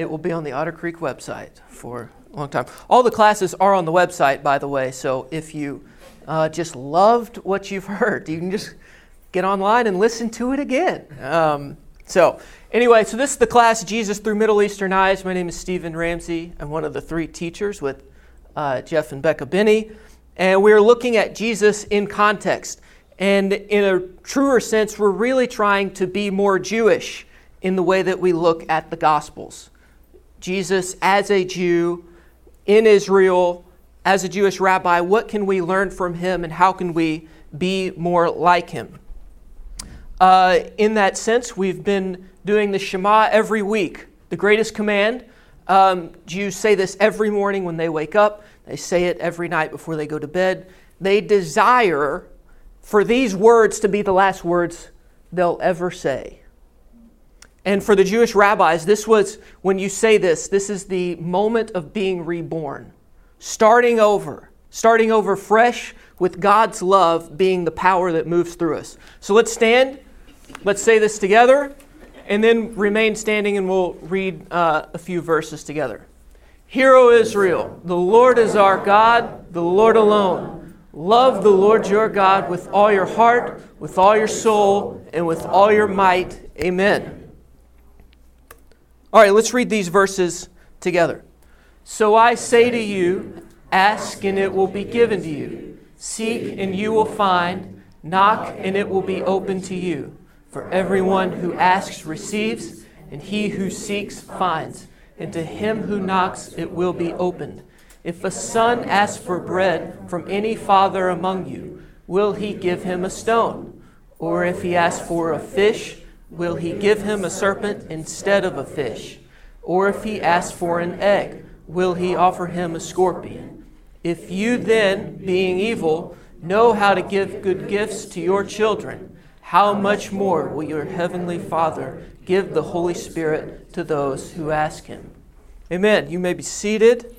It will be on the Otter Creek website for a long time. All the classes are on the website, by the way, so if you uh, just loved what you've heard, you can just get online and listen to it again. Um, so, anyway, so this is the class Jesus Through Middle Eastern Eyes. My name is Stephen Ramsey. I'm one of the three teachers with uh, Jeff and Becca Binney. And we're looking at Jesus in context. And in a truer sense, we're really trying to be more Jewish in the way that we look at the Gospels. Jesus as a Jew in Israel, as a Jewish rabbi, what can we learn from him and how can we be more like him? Uh, in that sense, we've been doing the Shema every week. The greatest command. Um, Jews say this every morning when they wake up, they say it every night before they go to bed. They desire for these words to be the last words they'll ever say. And for the Jewish rabbis, this was, when you say this, this is the moment of being reborn, starting over, starting over fresh with God's love being the power that moves through us. So let's stand, let's say this together, and then remain standing and we'll read uh, a few verses together. Hear, O Israel, the Lord is our God, the Lord alone. Love the Lord your God with all your heart, with all your soul, and with all your might. Amen. All right, let's read these verses together. So I say to you, ask and it will be given to you. Seek and you will find. Knock and it will be open to you. For everyone who asks receives, and he who seeks finds. And to him who knocks it will be opened. If a son asks for bread from any father among you, will he give him a stone? Or if he asks for a fish, will he give him a serpent instead of a fish? Or if he asks for an egg, will he offer him a scorpion? If you then, being evil, know how to give good gifts to your children, how much more will your heavenly Father give the Holy Spirit to those who ask him? Amen. You may be seated.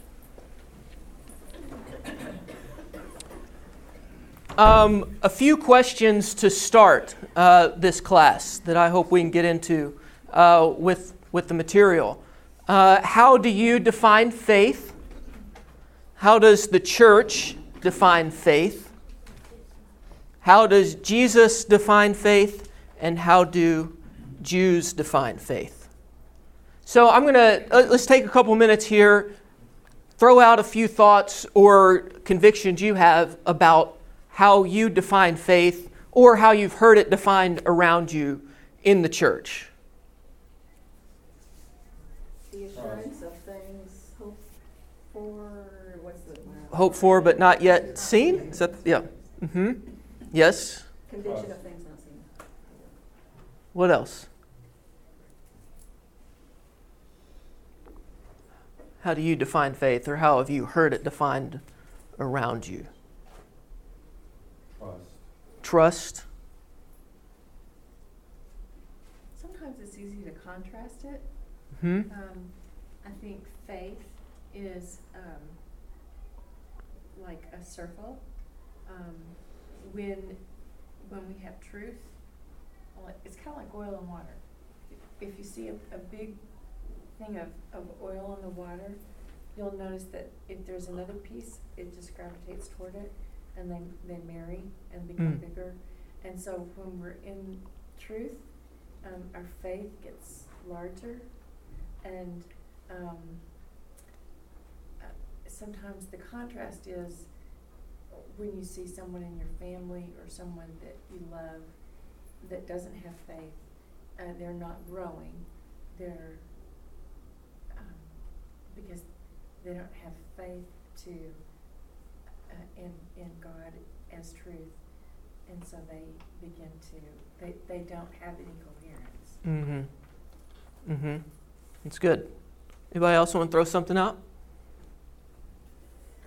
Um, a few questions to start uh, this class that I hope we can get into uh, with, with the material. Uh, how do you define faith? How does the church define faith? How does Jesus define faith? And how do Jews define faith? So I'm going to, uh, let's take a couple minutes here, throw out a few thoughts or convictions you have about how you define faith or how you've heard it defined around you in the church. The assurance of things hoped for, what's the? Hope for but not yet seen? Is that, yeah. Mm-hmm. Yes? Conviction of things not seen. What else? How do you define faith, or how have you heard it defined around you? Trust. Sometimes it's easy to contrast it. Hmm? Um, I think faith is um, like a circle. Um, when when we have truth, well, it's kind of like oil and water. If you see a, a big thing of, of oil in the water, you'll notice that if there's another piece, it just gravitates toward it, and they they marry and become Mm. bigger. And so when we're in truth, um, our faith gets larger, and um, uh, sometimes the contrast is when you see someone in your family or someone that you love that doesn't have faith, uh, they're not growing, they're um, because they don't have faith to uh, in in God as truth, and so they begin to they they don't have any coherence. Mm-hmm. Mm-hmm. It's good. Anybody else want to throw something out?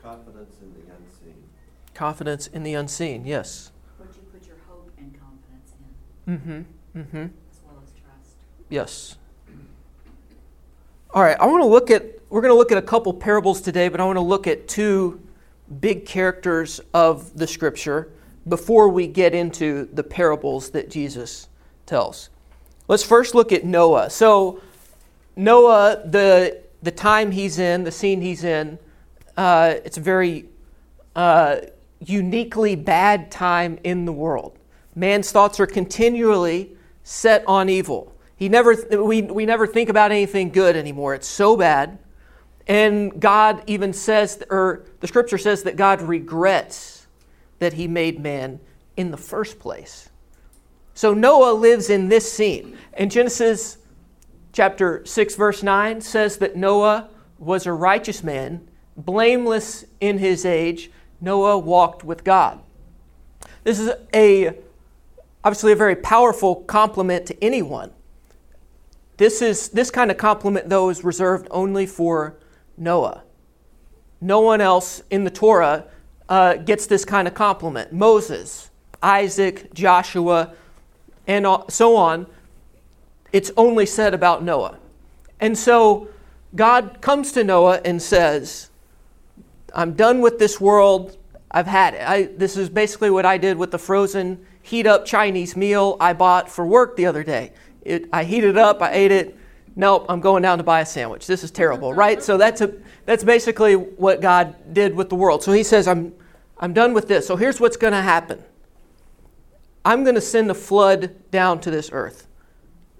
Confidence in the unseen. Confidence in the unseen, yes. What you put your hope and confidence in, Mm-hmm. Mm-hmm. as well as trust. Yes. All right, I want to look at, we're going to look at a couple parables today, but I want to look at two big characters of the scripture before we get into the parables that Jesus tells. Let's first look at Noah. So, Noah, the, the time he's in, the scene he's in, uh, it's a very uh, uniquely bad time in the world. Man's thoughts are continually set on evil. He never, we, we never think about anything good anymore. It's so bad. And God even says, or the scripture says that God regrets that he made man in the first place. So Noah lives in this scene. And Genesis chapter 6, verse 9 says that Noah was a righteous man, blameless in his age. Noah walked with God. This is a obviously a very powerful compliment to anyone. This is this kind of compliment though is reserved only for Noah. No one else in the Torah uh, gets this kind of compliment. Moses, Isaac, Joshua, and so on. It's only said about Noah. And so God comes to Noah and says, I'm done with this world. I've had it. I, this is basically what I did with the frozen heat up Chinese meal I bought for work the other day. It, I heated it up, I ate it. Nope, I'm going down to buy a sandwich. This is terrible, right? So that's a that's basically what God did with the world. So he says, I'm I'm done with this. So here's what's going to happen. I'm going to send a flood down to this earth.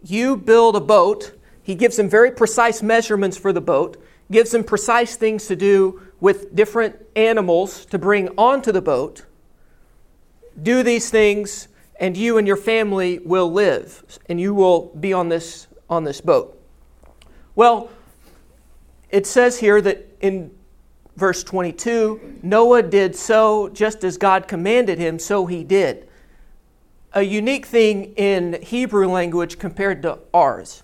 You build a boat. He gives them very precise measurements for the boat, gives them precise things to do with different animals to bring onto the boat do these things, and you and your family will live, and you will be on this, on this boat. Well, it says here that in verse 22 Noah did so just as God commanded him, so he did. A unique thing in Hebrew language compared to ours.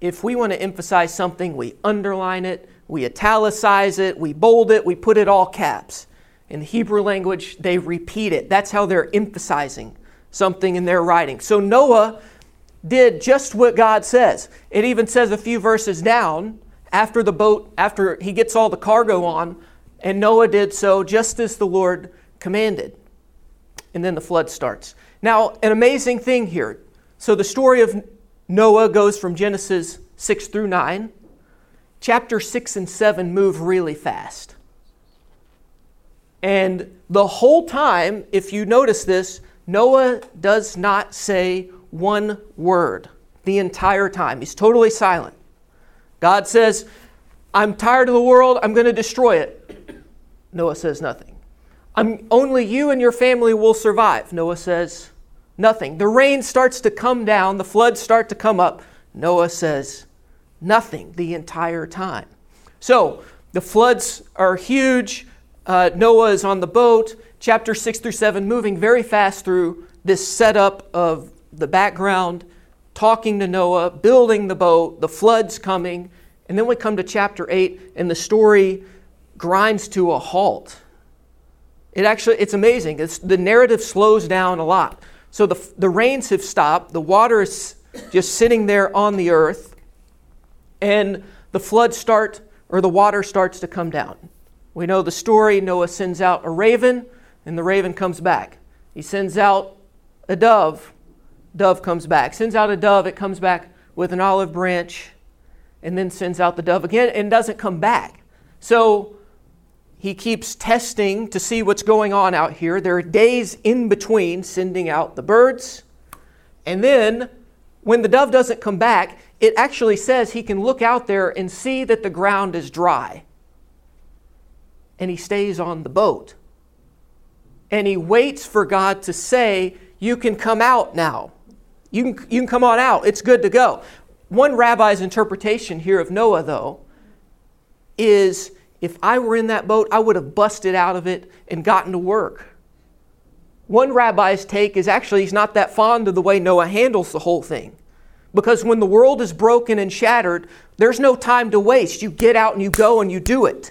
If we want to emphasize something, we underline it, we italicize it, we bold it, we put it all caps. In the Hebrew language, they repeat it. That's how they're emphasizing something in their writing. So Noah did just what God says. It even says a few verses down after the boat, after he gets all the cargo on, and Noah did so just as the Lord commanded. And then the flood starts. Now, an amazing thing here. So the story of Noah goes from Genesis 6 through 9. Chapter 6 and 7 move really fast. And the whole time, if you notice this, Noah does not say one word the entire time. He's totally silent. God says, I'm tired of the world, I'm going to destroy it. Noah says nothing. I'm, only you and your family will survive. Noah says nothing. The rain starts to come down, the floods start to come up. Noah says nothing the entire time. So the floods are huge uh, Noah is on the boat, chapter 6 through 7, moving very fast through this setup of the background, talking to Noah, building the boat, the flood's coming. And then we come to chapter 8, and the story grinds to a halt. It actually, it's amazing. It's, the narrative slows down a lot. So the, the rains have stopped, the water is just sitting there on the earth, and the flood start, or the water starts to come down. We know the story. Noah sends out a raven, and the raven comes back. He sends out a dove, dove comes back. Sends out a dove, it comes back with an olive branch, and then sends out the dove again and doesn't come back. So he keeps testing to see what's going on out here. There are days in between sending out the birds. And then when the dove doesn't come back, it actually says he can look out there and see that the ground is dry and he stays on the boat. And he waits for God to say, You can come out now. You can, you can come on out. It's good to go. One rabbi's interpretation here of Noah, though, is if I were in that boat, I would have busted out of it and gotten to work. One rabbi's take is actually he's not that fond of the way Noah handles the whole thing. Because when the world is broken and shattered, there's no time to waste. You get out and you go and you do it.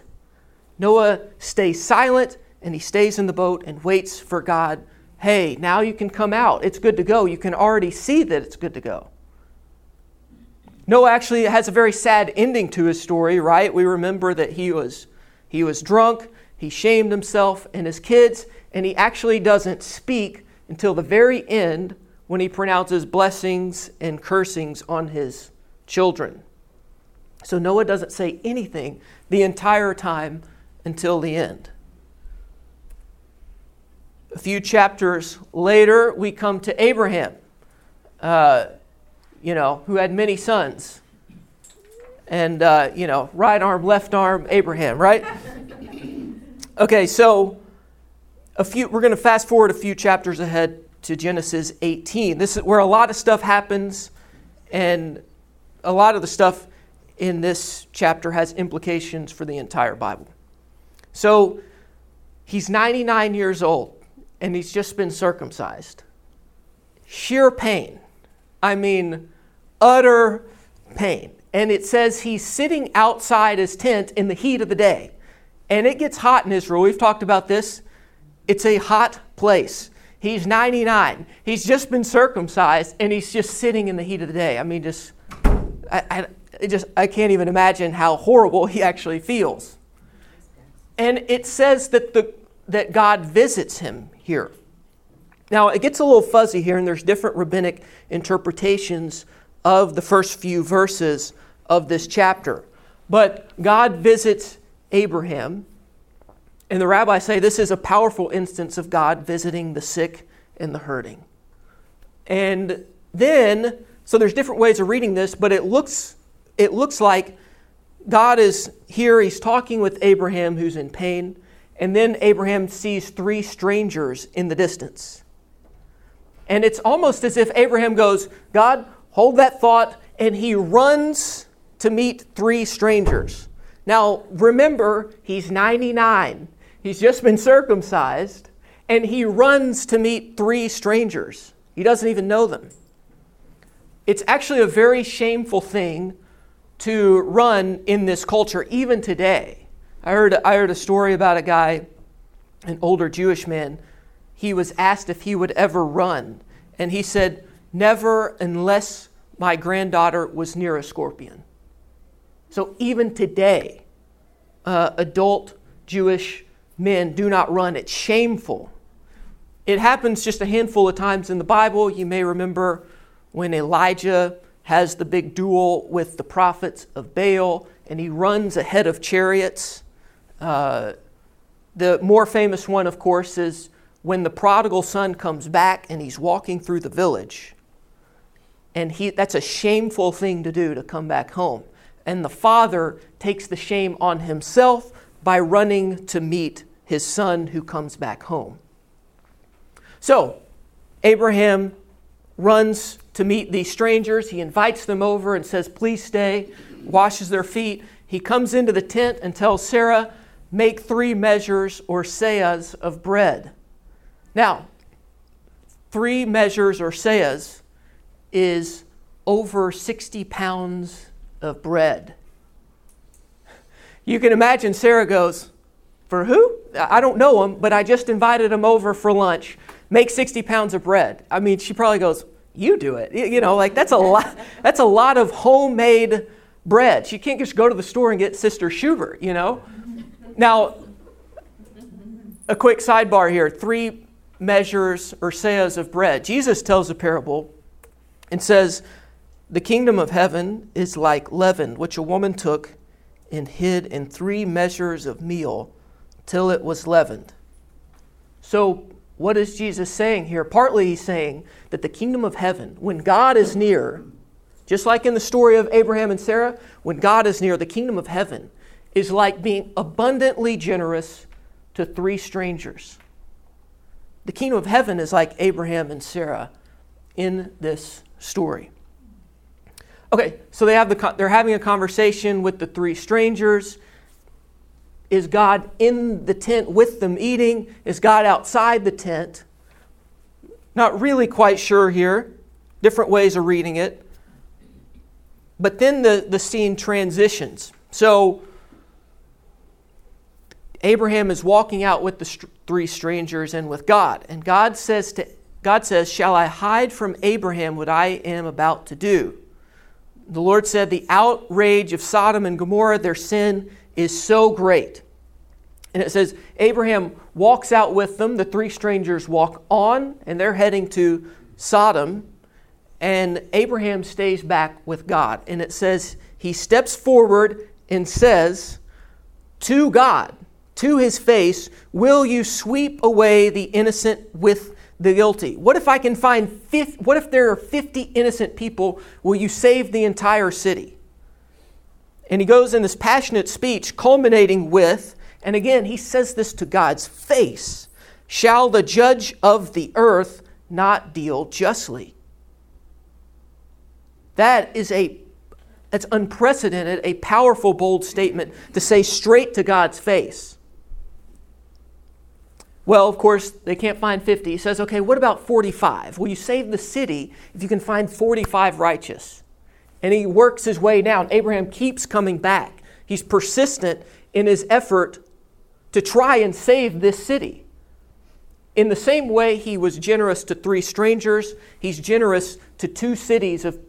Noah stays silent and he stays in the boat and waits for God. Hey, now you can come out. It's good to go. You can already see that it's good to go. Noah actually has a very sad ending to his story, right? We remember that he was he was drunk, he shamed himself and his kids, and he actually doesn't speak until the very end when he pronounces blessings and cursings on his children. So Noah doesn't say anything the entire time until the end. A few chapters later, we come to Abraham, uh, you know, who had many sons. And, uh, you know, right arm, left arm, Abraham, right? Okay, so a few, we're going to fast forward a few chapters ahead to Genesis 18. This is where a lot of stuff happens, and a lot of the stuff in this chapter has implications for the entire Bible. So he's 99 years old and he's just been circumcised. Sheer pain. I mean, utter pain. And it says he's sitting outside his tent in the heat of the day. And it gets hot in Israel. We've talked about this. It's a hot place. He's 99. He's just been circumcised and he's just sitting in the heat of the day. I mean, just, I, I, just, I can't even imagine how horrible he actually feels. And it says that, the, that God visits him here. Now, it gets a little fuzzy here, and there's different rabbinic interpretations of the first few verses of this chapter. But God visits Abraham, and the rabbis say this is a powerful instance of God visiting the sick and the hurting. And then, so there's different ways of reading this, but it looks, it looks like God is here, he's talking with Abraham who's in pain, and then Abraham sees three strangers in the distance. And it's almost as if Abraham goes, God, hold that thought, and he runs to meet three strangers. Now, remember, he's 99. He's just been circumcised, and he runs to meet three strangers. He doesn't even know them. It's actually a very shameful thing to run in this culture, even today. I heard, I heard a story about a guy, an older Jewish man. He was asked if he would ever run, and he said, Never unless my granddaughter was near a scorpion. So even today, uh, adult Jewish men do not run. It's shameful. It happens just a handful of times in the Bible. You may remember when Elijah has the big duel with the prophets of Baal and he runs ahead of chariots. Uh, the more famous one, of course, is when the prodigal son comes back and he's walking through the village. And he, that's a shameful thing to do to come back home. And the father takes the shame on himself by running to meet his son who comes back home. So, Abraham runs to meet these strangers. He invites them over and says, Please stay, washes their feet. He comes into the tent and tells Sarah, Make three measures or seahs of bread. Now, three measures or seahs is over 60 pounds of bread. You can imagine Sarah goes, For who? I don't know him, but I just invited him over for lunch. Make 60 pounds of bread. I mean, she probably goes, You do it. You know, like that's a lot, that's a lot of homemade bread. She can't just go to the store and get Sister Schubert, you know? Now, a quick sidebar here three measures or seahs of bread. Jesus tells a parable and says, The kingdom of heaven is like leaven, which a woman took and hid in three measures of meal till it was leavened. So, what is Jesus saying here? Partly, he's saying that the kingdom of heaven, when God is near, just like in the story of Abraham and Sarah, when God is near, the kingdom of heaven is like being abundantly generous to three strangers. The kingdom of heaven is like Abraham and Sarah in this story. Okay, so they have the, they're having a conversation with the three strangers. Is God in the tent with them eating? Is God outside the tent? Not really quite sure here. Different ways of reading it. But then the, the scene transitions. So Abraham is walking out with the st- three strangers and with God. And God says to God says, "Shall I hide from Abraham what I am about to do?" The Lord said, "The outrage of Sodom and Gomorrah, their sin is so great." And it says, Abraham walks out with them. The three strangers walk on, and they're heading to Sodom. And Abraham stays back with God. And it says he steps forward and says to God, to his face, Will you sweep away the innocent with the guilty? What if I can find 50, what if there are 50 innocent people? Will you save the entire city? And he goes in this passionate speech, culminating with, and again, he says this to God's face Shall the judge of the earth not deal justly? That is a that's unprecedented, a powerful, bold statement to say straight to God's face. Well, of course, they can't find 50. He says, okay, what about 45? Will you save the city if you can find 45 righteous? And he works his way down. Abraham keeps coming back. He's persistent in his effort to try and save this city. In the same way he was generous to three strangers, he's generous to two cities of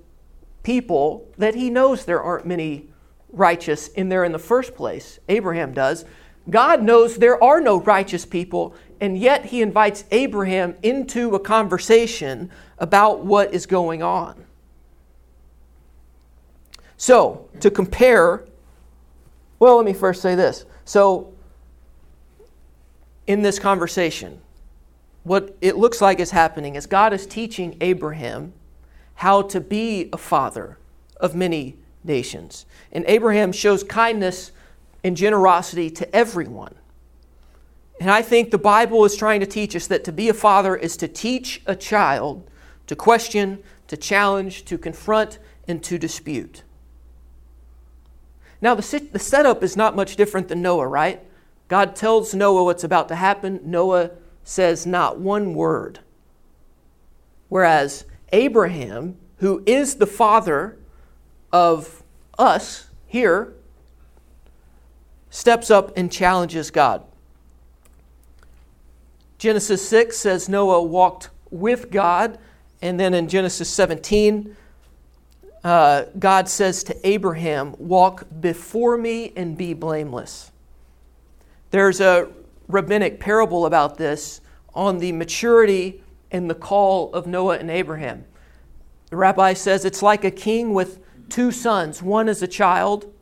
people that he knows there aren't many righteous in there in the first place. Abraham does. God knows there are no righteous people, and yet he invites Abraham into a conversation about what is going on. So, to compare, well, let me first say this. So, in this conversation, what it looks like is happening is God is teaching Abraham how to be a father of many nations. And Abraham shows kindness and generosity to everyone. And I think the Bible is trying to teach us that to be a father is to teach a child to question, to challenge, to confront, and to dispute. Now, the, the setup is not much different than Noah, right? God tells Noah what's about to happen. Noah says not one word. Whereas Abraham, who is the father of us here, steps up and challenges God. Genesis 6 says Noah walked with God, and then in Genesis 17, uh, God says to Abraham, Walk before me and be blameless. There's a rabbinic parable about this on the maturity and the call of Noah and Abraham. The rabbi says it's like a king with two sons. One is a child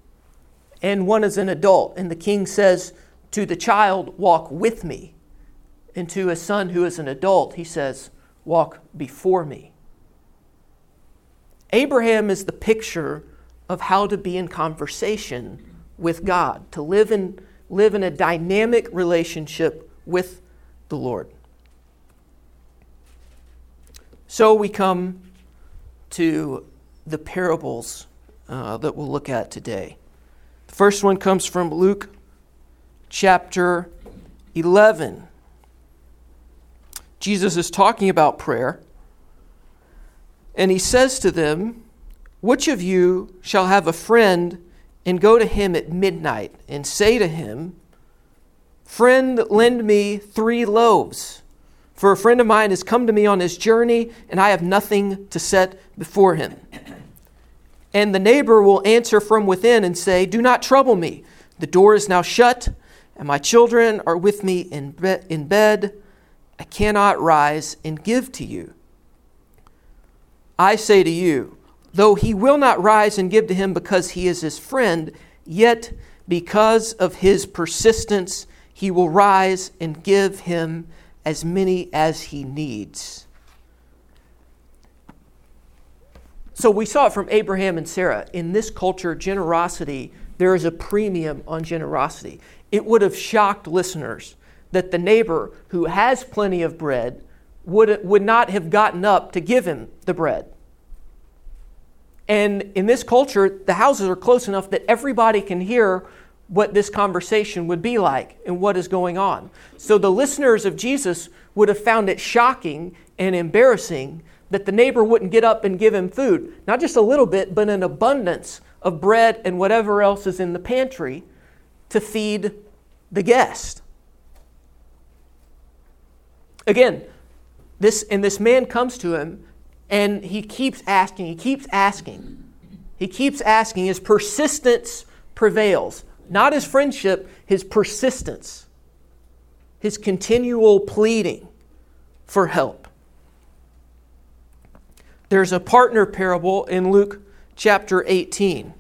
and one is an adult. And the king says to the child, Walk with me. And to a son who is an adult, he says, Walk before me. Abraham is the picture of how to be in conversation with God, to live in, live in a dynamic relationship with the Lord. So we come to the parables uh, that we'll look at today. The first one comes from Luke chapter 11. Jesus is talking about prayer, and he says to them, Which of you shall have a friend and go to him at midnight and say to him, Friend, lend me three loaves? For a friend of mine has come to me on his journey, and I have nothing to set before him. And the neighbor will answer from within and say, Do not trouble me. The door is now shut, and my children are with me in, be- in bed. I cannot rise and give to you. I say to you, though he will not rise and give to him because he is his friend, yet because of his persistence, he will rise and give him as many as he needs. So we saw it from Abraham and Sarah. In this culture, generosity, there is a premium on generosity. It would have shocked listeners that the neighbor who has plenty of bread would, would not have gotten up to give him the bread. And in this culture, the houses are close enough that everybody can hear what this conversation would be like and what is going on. So the listeners of Jesus would have found it shocking and embarrassing that the neighbor wouldn't get up and give him food, not just a little bit, but an abundance of bread and whatever else is in the pantry to feed the guest. Again, this and this man comes to him and he keeps asking, he keeps asking. He keeps asking, his persistence prevails. Not his friendship, his persistence, his continual pleading for help. There's a partner parable in Luke chapter 18.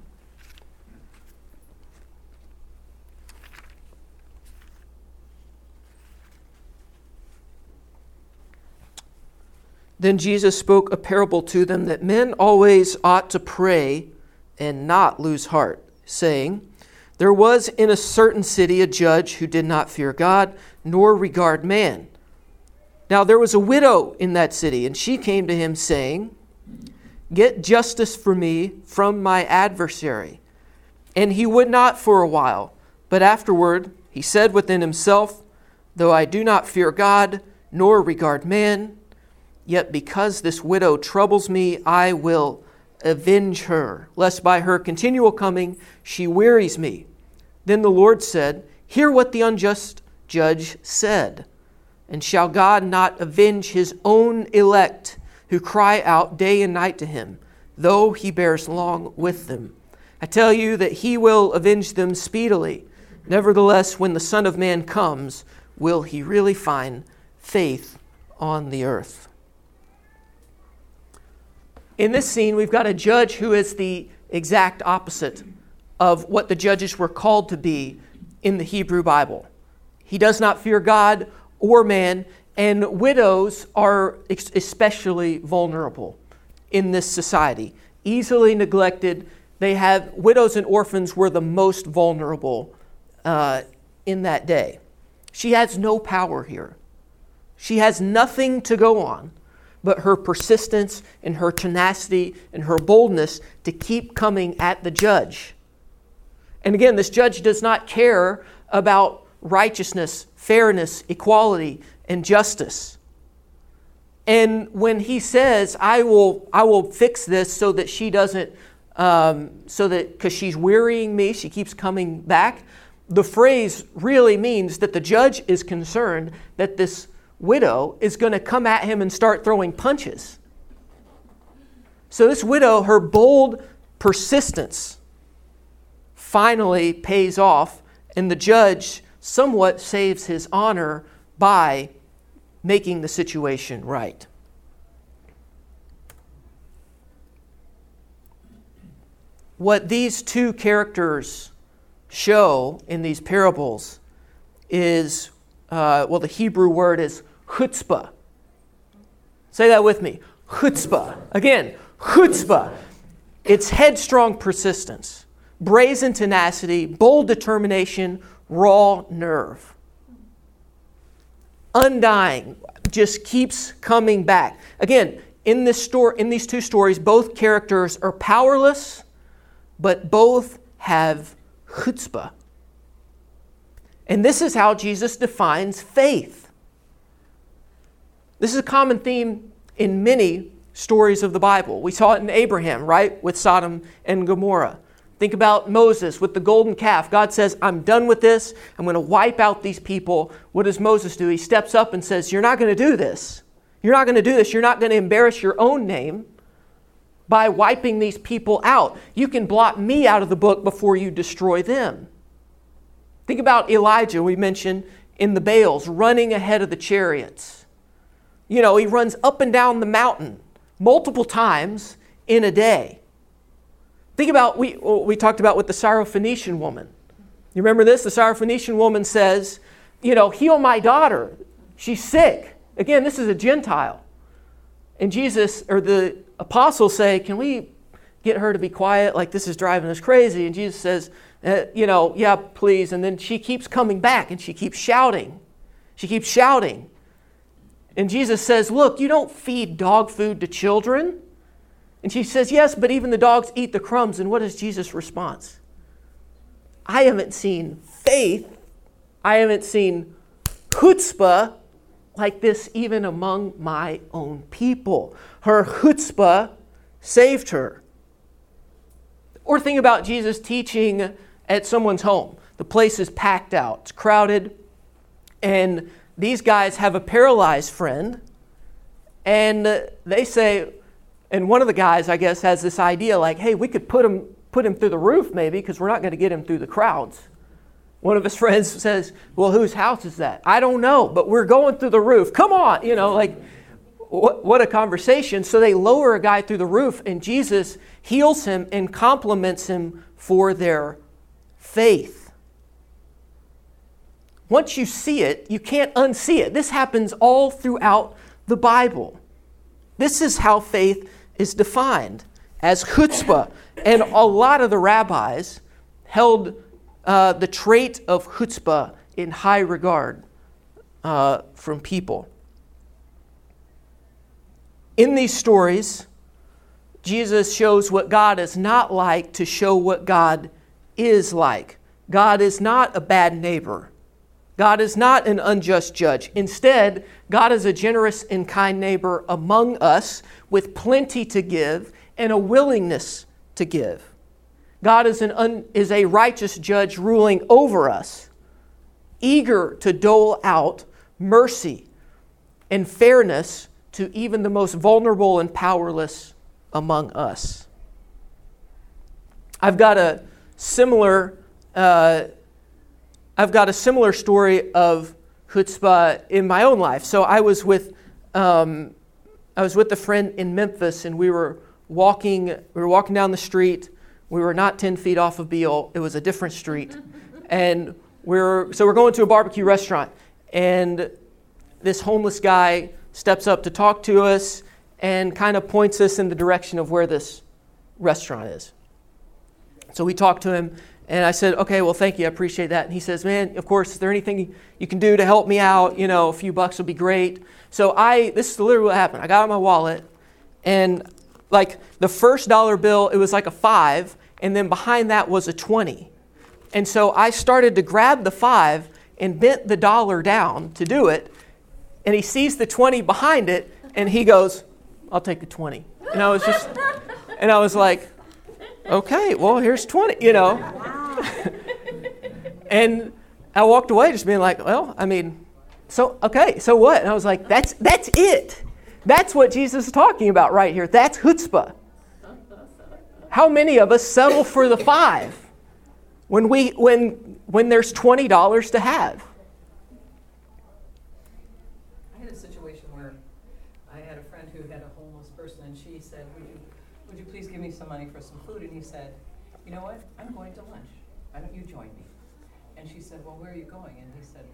Then Jesus spoke a parable to them that men always ought to pray and not lose heart, saying, There was in a certain city a judge who did not fear God, nor regard man. Now there was a widow in that city, and she came to him, saying, Get justice for me from my adversary. And he would not for a while, but afterward he said within himself, Though I do not fear God, nor regard man, yet because this widow troubles me, I will avenge her, lest by her continual coming she wearies me. Then the Lord said, Hear what the unjust judge said. And shall God not avenge his own elect who cry out day and night to him, though he bears long with them? I tell you that he will avenge them speedily. Nevertheless, when the Son of Man comes, will he really find faith on the earth? In this scene, we've got a judge who is the exact opposite of what the judges were called to be in the Hebrew Bible. He does not fear God or man, and widows are especially vulnerable in this society, easily neglected. They have widows and orphans were the most vulnerable uh, in that day. She has no power here. She has nothing to go on but her persistence and her tenacity and her boldness to keep coming at the judge. And again, this judge does not care about righteousness, fairness, equality, and justice. And when he says, I will, I will fix this so that she doesn't, um, so that, because she's wearying me, she keeps coming back, the phrase really means that the judge is concerned that this widow is going to come at him and start throwing punches. So, this widow, her bold persistence finally pays off, and the judge somewhat saves his honor by making the situation right. What these two characters show in these parables is, uh, well, the Hebrew word is chutzpah. Say that with me. Chutzpah. Again, chutzpah. It's headstrong persistence, brazen tenacity, bold determination, raw nerve. Undying, just keeps coming back. Again, in this story, in these two stories, both characters are powerless, but both have chutzpah. And this is how Jesus defines faith. This is a common theme in many stories of the Bible. We saw it in Abraham, right, with Sodom and Gomorrah. Think about Moses with the golden calf. God says, I'm done with this. I'm going to wipe out these people. What does Moses do? He steps up and says, You're not going to do this. You're not going to do this. You're not going to embarrass your own name by wiping these people out. You can blot me out of the book before you destroy them. Think about Elijah, we mentioned in the Baals, running ahead of the chariots. You know, he runs up and down the mountain multiple times in a day. Think about we we talked about with the Syrophoenician woman. You remember this? The Syrophoenician woman says, you know, heal my daughter. She's sick. Again, this is a Gentile. And Jesus or the apostles say, Can we get her to be quiet? Like this is driving us crazy. And Jesus says, uh, You know, yeah, please. And then she keeps coming back and she keeps shouting. She keeps shouting. And Jesus says, Look, you don't feed dog food to children. And she says, Yes, but even the dogs eat the crumbs. And what is Jesus' response? I haven't seen faith, I haven't seen chutzpah like this even among my own people. Her chutzpah saved her. Or think about Jesus teaching at someone's home. The place is packed out, it's crowded, and these guys have a paralyzed friend, and they say, and one of the guys, I guess, has this idea like, hey, we could put him, put him through the roof maybe because we're not going to get him through the crowds. One of his friends says, well, whose house is that? I don't know, but we're going through the roof. Come on, you know, like, what, what a conversation. So they lower a guy through the roof, and Jesus heals him and compliments him for their faith. Once you see it, you can't unsee it. This happens all throughout the Bible. This is how faith is defined as chutzpah. And a lot of the rabbis held uh, the trait of chutzpah in high regard uh, from people. In these stories, Jesus shows what God is not like to show what God is like. God is not a bad neighbor. God is not an unjust judge. Instead, God is a generous and kind neighbor among us with plenty to give and a willingness to give. God is, an un, is a righteous judge ruling over us, eager to dole out mercy and fairness to even the most vulnerable and powerless among us. I've got a similar uh, I've got a similar story of chutzpah in my own life. So I was with um, I was with a friend in Memphis, and we were walking we were walking down the street. We were not ten feet off of Beale. It was a different street, and we're so we're going to a barbecue restaurant, and this homeless guy steps up to talk to us and kind of points us in the direction of where this restaurant is. So we talked to him, and I said, "Okay, well, thank you, I appreciate that." And he says, "Man, of course, is there anything you can do to help me out? You know, a few bucks would be great." So I, this is literally what happened. I got out my wallet, and like the first dollar bill, it was like a five, and then behind that was a twenty. And so I started to grab the five and bent the dollar down to do it, and he sees the twenty behind it, and he goes, "I'll take the 20. And I was just, and I was like, "Okay, well, here's 20," you know. and I walked away just being like, well, I mean, so okay, so what? And I was like, that's that's it. That's what Jesus is talking about right here. That's chutzpah. How many of us settle for the five when we when when there's twenty dollars to have? I had a situation where I had a friend who had a homeless person, and she said, would you, would you please give me some money for some food? And he said, you know what, I'm going to lunch, why don't you join me? And she said, well, where are you going? And he said,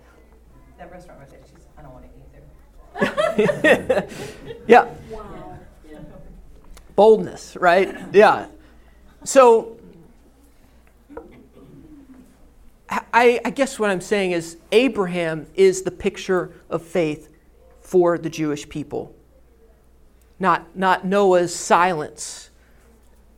that restaurant right there. She said, I don't want to eat there. Yeah, Wow. boldness, right? Yeah. So I, I guess what I'm saying is Abraham is the picture of faith for the Jewish people, not, not Noah's silence.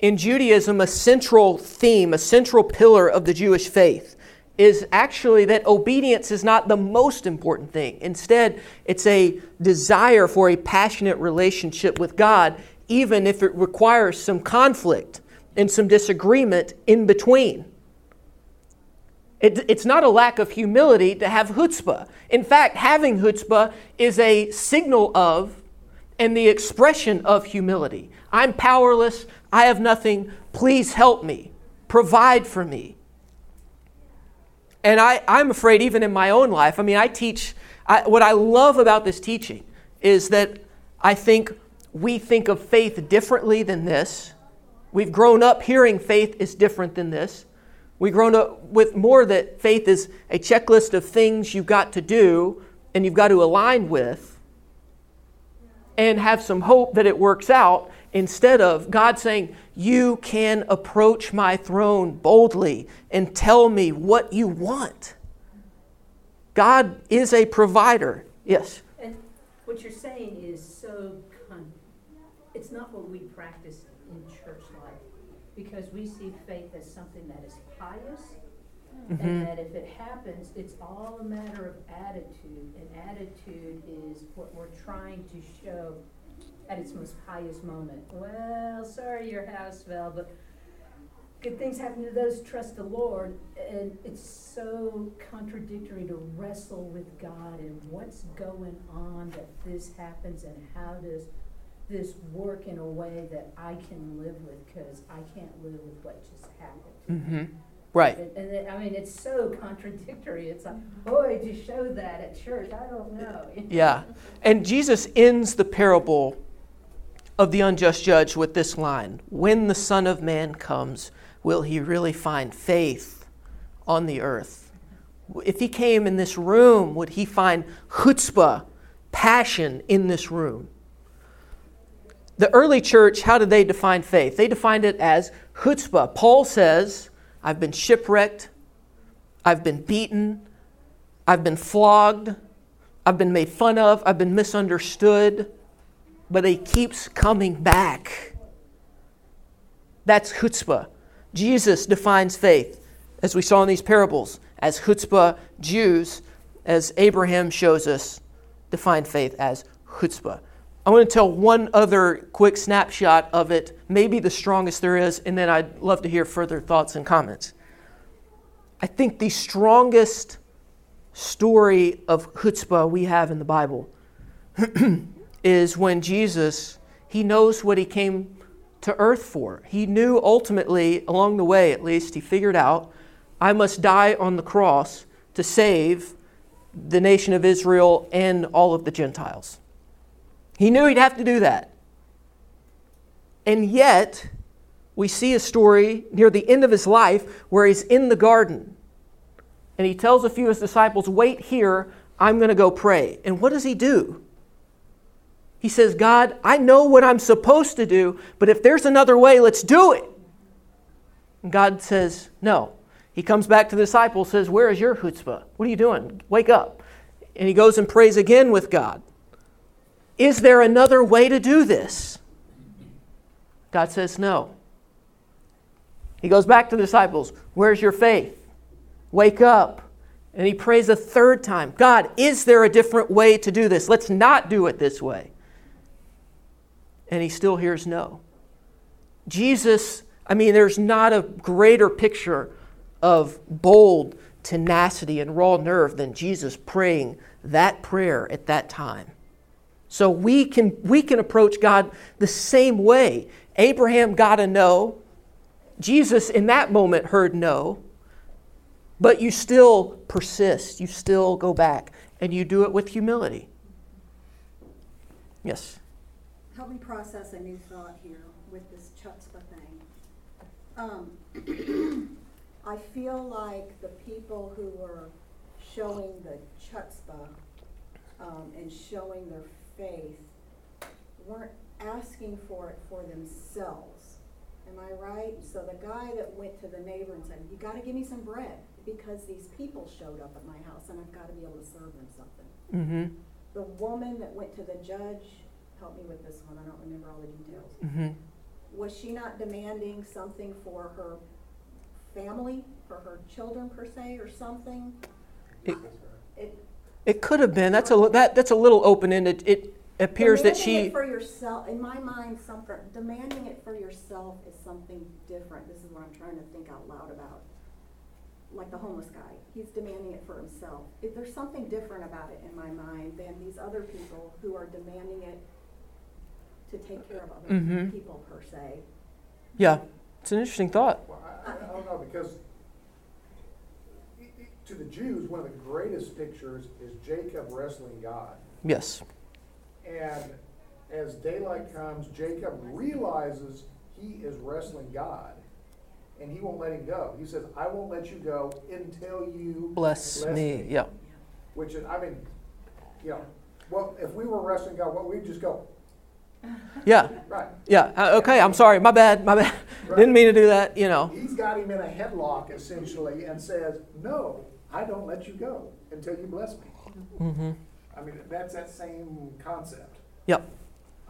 In Judaism, a central theme, a central pillar of the Jewish faith is actually that obedience is not the most important thing. Instead, it's a desire for a passionate relationship with God, even if it requires some conflict and some disagreement in between. It, it's not a lack of humility to have chutzpah. In fact, having chutzpah is a signal of and the expression of humility. I'm powerless. I have nothing. Please help me. Provide for me. And I, I'm afraid, even in my own life, I mean, I teach, I, what I love about this teaching is that I think we think of faith differently than this. We've grown up hearing faith is different than this. We've grown up with more that faith is a checklist of things you've got to do and you've got to align with and have some hope that it works out instead of God saying, You can approach my throne boldly and tell me what you want. God is a provider. Yes. And what you're saying is so, con- it's not what we practice in church life. Because we see faith as something that is pious, Mhm. and that if it happens, it's all a matter of attitude. And attitude is what we're trying to show at its most pious moment. Well, sorry your house fell, but good things happen to those who trust the Lord. And it's so contradictory to wrestle with God and what's going on that this happens and how does this work in a way that I can live with because I can't live with what just happened. Mm-hmm. Right. And, and it, I mean, it's so contradictory. It's like, boy, to show that at church, I don't know. Yeah. And Jesus ends the parable of the unjust judge with this line When the Son of Man comes, will he really find faith on the earth? If he came in this room, would he find chutzpah, passion in this room? the early church, how did they define faith? They defined it as chutzpah. Paul says, I've been shipwrecked, I've been beaten, I've been flogged, I've been made fun of, I've been misunderstood, but he keeps coming back. That's chutzpah. Jesus defines faith, as we saw in these parables, as chutzpah. Jews, as Abraham shows us, define faith as chutzpah. I want to tell one other quick snapshot of it, maybe the strongest there is, and then I'd love to hear further thoughts and comments. I think the strongest story of chutzpah we have in the Bible is when Jesus, he knows what he came to earth for. He knew ultimately, along the way at least, he figured out, I must die on the cross to save the nation of Israel and all of the Gentiles. He knew he'd have to do that. And yet, we see a story near the end of his life where he's in the garden. And he tells a few of his disciples, Wait here, I'm going to go pray. And what does he do? He says, God, I know what I'm supposed to do, but if there's another way, let's do it. And God says, No. He comes back to the disciples, says, Where is your chutzpah? What are you doing? Wake up. And he goes and prays again with God. Is there another way to do this? God says, No. He goes back to the disciples, Where's your faith? Wake up. And he prays a third time God, is there a different way to do this? Let's not do it this way. And he still hears no. Jesus, I mean, there's not a greater picture of bold tenacity and raw nerve than Jesus praying that prayer at that time. So we can, we can approach God the same way. Abraham got a no. Jesus, in that moment, heard no. But you still persist. You still go back. And you do it with humility. Yes. Help me process a new thought here with this chutzpah thing. Um, I feel like the people who were showing the chutzpah um, and showing their faith weren't asking for it for themselves. Am I right? So the guy that went to the neighbor and said, You got to give me some bread because these people showed up at my house and I've got to be able to serve them something. Mm-hmm. The woman that went to the judge, help me with this one, I don't remember all the details. Mm-hmm. Was she not demanding something for her family, for her children per se, or something? It- It, It could have been. That's a, li- that, that's a little open ended. It appears that demanding she. it for yourself, in my mind, something, demanding it for yourself is something different. This is what I'm trying to think out loud about. Like the homeless guy, he's demanding it for himself. If there's something different about it in my mind than these other people who are demanding it to take care of other Mhm. people per se. Yeah, it's an interesting thought. Well, I, I don't know, because i- i- to the Jews, one of the greatest pictures is Jacob wrestling God. Yes. And as daylight comes, Jacob realizes he is wrestling God, and he won't let him go. He says, I won't let you go until you Bless me. Yeah. Which is, I mean, you know, well, if we were wrestling God, what, we'd just go, Yeah. right. Yeah. Uh, okay. I'm sorry. My bad. My bad. Didn't mean to do that. You know. He's got him in a headlock essentially and says, No, I don't let you go until you bless me. Mm-hmm. I mean, that's that same concept. Yep.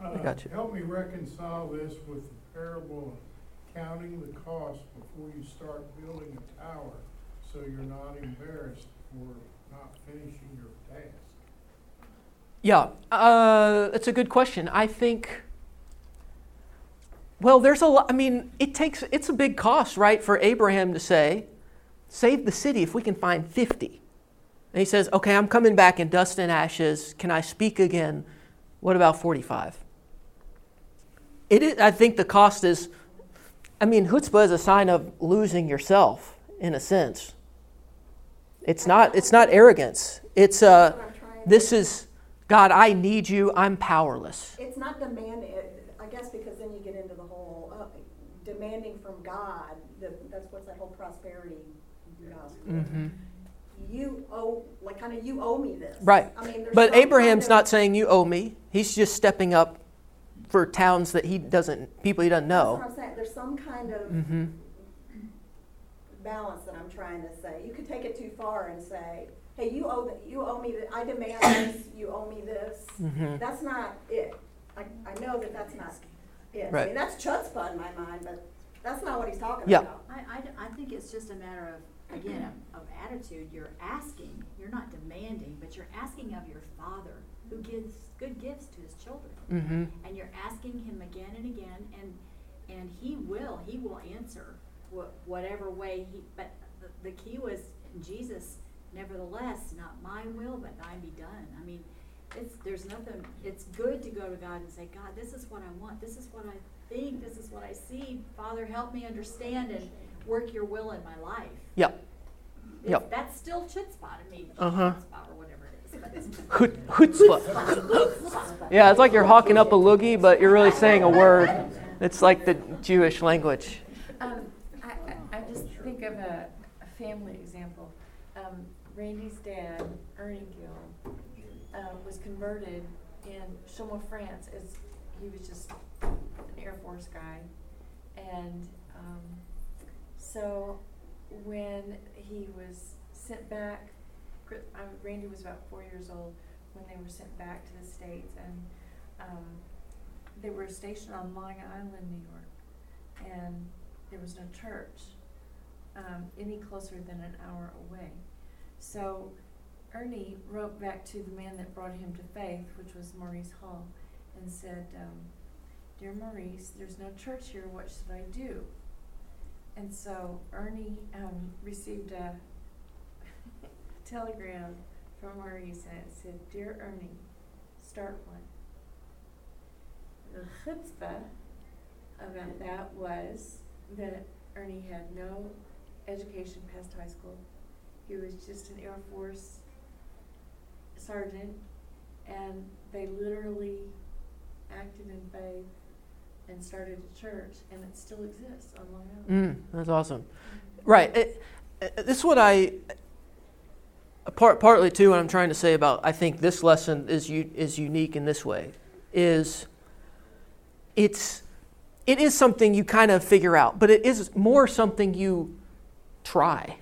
Uh, got you. Help me reconcile this with the parable of counting the cost before you start building a tower, so you're not embarrassed for not finishing your task. Yeah. Uh, that's a good question. I think. Well, there's a lot. I mean, it takes. It's a big cost, right, for Abraham to say, "Save the city if we can find 50." And he says, "Okay, I'm coming back in dust and ashes. Can I speak again? What about 45?" It is, I think the cost is. I mean, chutzpah is a sign of losing yourself, in a sense. It's not. It's not arrogance. It's uh, That's what to- this is God. I need you. I'm powerless. It's not demand, it- I guess because then you get into the whole, uh, demanding from God, that, that's what's that whole prosperity gospel. Mm-hmm. You owe, like kinda you owe me this. Right. I mean, But kind Abraham's of- not saying you owe me. He's just stepping up for towns that he doesn't, people he doesn't That's know. what I'm saying, there's some kind of Mm-hmm. Balance that I'm trying to say. You could take it too far and say, hey, you owe, th- you owe me, th- I demand this, you owe me this. Mm-hmm. That's not it. I, I know that that's not it. I mean, that's chutzpah in my mind, but that's not what he's talking Yeah. about. I think it's just a matter of, again, of, of attitude. You're asking, you're not demanding, but you're asking of your father who gives good gifts to his children. Mm-hmm. And you're asking him again and again, and, and he will, he will answer wha- whatever way he, but the, the key was Jesus, nevertheless, not my will, but thine be done. I mean, it's, there's nothing, it's good to go to God and say, God, this is what I want, this is what I think, this is what I see. Father, help me understand and work your will in my life. Yep. It's- Yep. That's still chutzpah to me, Uh-huh. chutzpah or whatever it is. Chut- Chutzpah. Yeah, it's like you're hawking up a loogie, but you're really saying a word. It's like the Jewish language. Um, think of a, a family example. Um, Randy's dad, Ernie Gill, um, was converted in Chaumont, France, as he was just an Air Force guy. And, um, so when he was sent back, uh, Randy was about four years old when they were sent back to the States and, um, they were stationed on Long Island, New York and there was no church um, any closer than an hour away. So Ernie wrote back to the man that brought him to faith, which was Maurice Hall, and said, um, Dear Maurice, there's no church here, what should I do? And so Ernie um, received a telegram from Maurice and it said, Dear Ernie, start one. The chutzpah about that was that Ernie had no education past high school. He was just an Air Force sergeant, and they literally acted in faith and started a church, and it still exists on Long Island. Mm, that's awesome. Right. It, it- this is what I part partly too. What I'm trying to say about I think this lesson is u- is unique in this way is it's it is something you kind of figure out, but it is more something you try.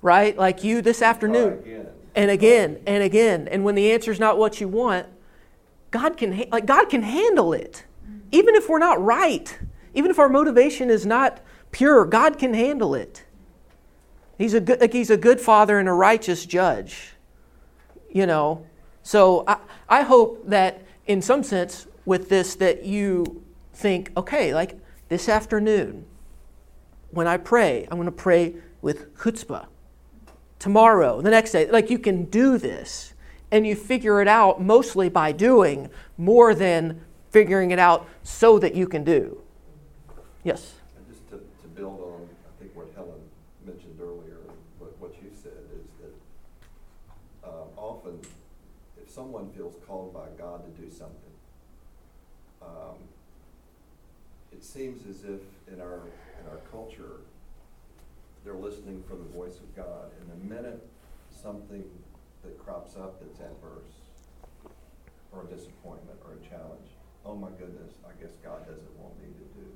Right? Like you this afternoon again. and again and again and when the answer's not what you want god can ha- like god can handle it even if we're not right even if our motivation is not pure god can handle it he's a good like he's a good father and a righteous judge you know so i, I hope that in some sense with this that you think okay like this afternoon when i pray i'm going to pray with chutzpah tomorrow, the next day. Like you can do this. And you figure it out mostly by doing more than figuring it out so that you can do. Yes. And just to, to build on, I think what Helen mentioned earlier, what, what you said is that um, often if someone feels called by God to do something, um, it seems as if in our, our culture, they're listening for the voice of God. And the minute something that crops up that's adverse, or a disappointment, or a challenge, oh my goodness, I guess God doesn't want me to do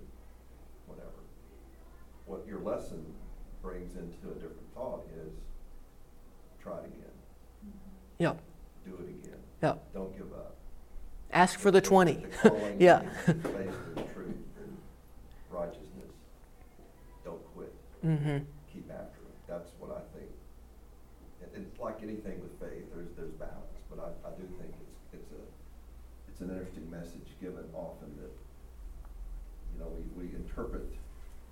whatever. What your lesson brings into a different thought is, try it again, Yep. do it again, Yep. don't give up. Ask for the 20. The yeah. is faith and truth and righteousness. Don't quit. Mm-hmm. Keep after it. That's what I think. It's like anything with faith, there's, there's balance, but I, I do think it's, it's a, it's an interesting message given often that, you know, we, we interpret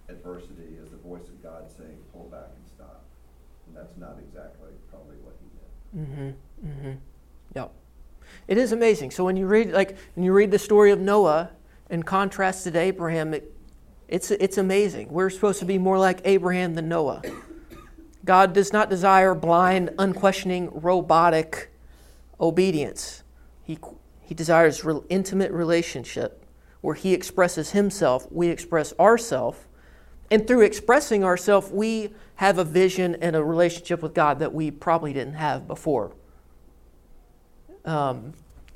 adversity as the voice of God saying, pull back and stop. And that's not exactly probably what he meant. Mm-hmm. Mm-hmm. Yep. It is amazing. So when you read like when you read the story of Noah and contrast to Abraham, it, it's it's amazing. We're supposed to be more like Abraham than Noah. God does not desire blind, unquestioning, robotic obedience. He he desires real intimate relationship where he expresses himself, we express ourselves, and through expressing ourselves, we have a vision and a relationship with God that we probably didn't have before. Um,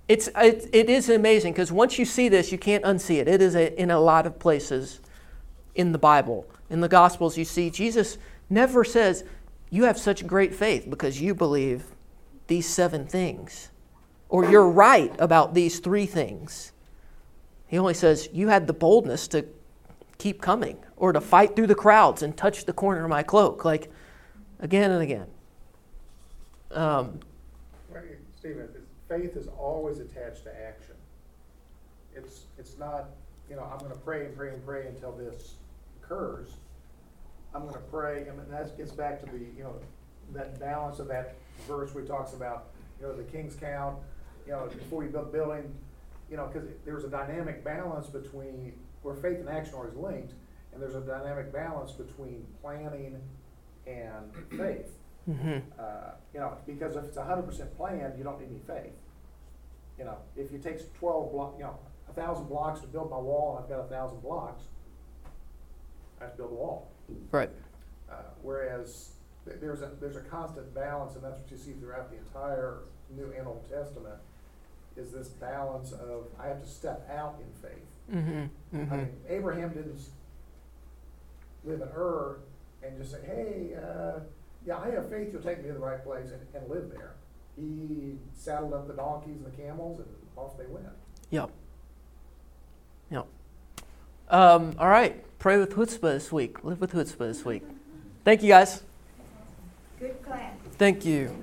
It's, it, it is amazing because once you see this, you can't unsee it. It is a, in a lot of places in the Bible. In the Gospels, you see Jesus never says, You have such great faith because you believe these seven things, or you're right about these three things. He only says, You had the boldness to keep coming, or to fight through the crowds and touch the corner of my cloak, like again and again. Um, Stephen, faith is always attached to action. It's, it's not, you know, I'm gonna pray and pray and pray until this occurs. I'm gonna pray, I and that gets back to the, you know, that balance of that verse where it talks about, you know, the king's count, you know, before you build a building, you know, cause there's a dynamic balance between, where faith and action are always linked, and there's a dynamic balance between planning and faith. mhm. Uh, you know, because if it's a hundred percent planned, you don't need any faith. You know, if it takes twelve block, you know, a thousand blocks to build my wall, and I've got a thousand blocks, I have to build a wall. Right. Uh, whereas, th- there's a, there's a constant balance, and that's what you see throughout the entire New and Old Testament, is this balance of, I have to step out in faith. Mm-hmm. I Mm-hmm. mean, Abraham didn't s- live in Ur and just say, hey, uh, yeah, I have faith you'll take me to the right place and, and live there. He saddled up the donkeys and the camels and off they went. Yep. Yep. Um, all right. Pray with chutzpah this week. Live with chutzpah this week. Thank you, guys. Good plan. Thank you.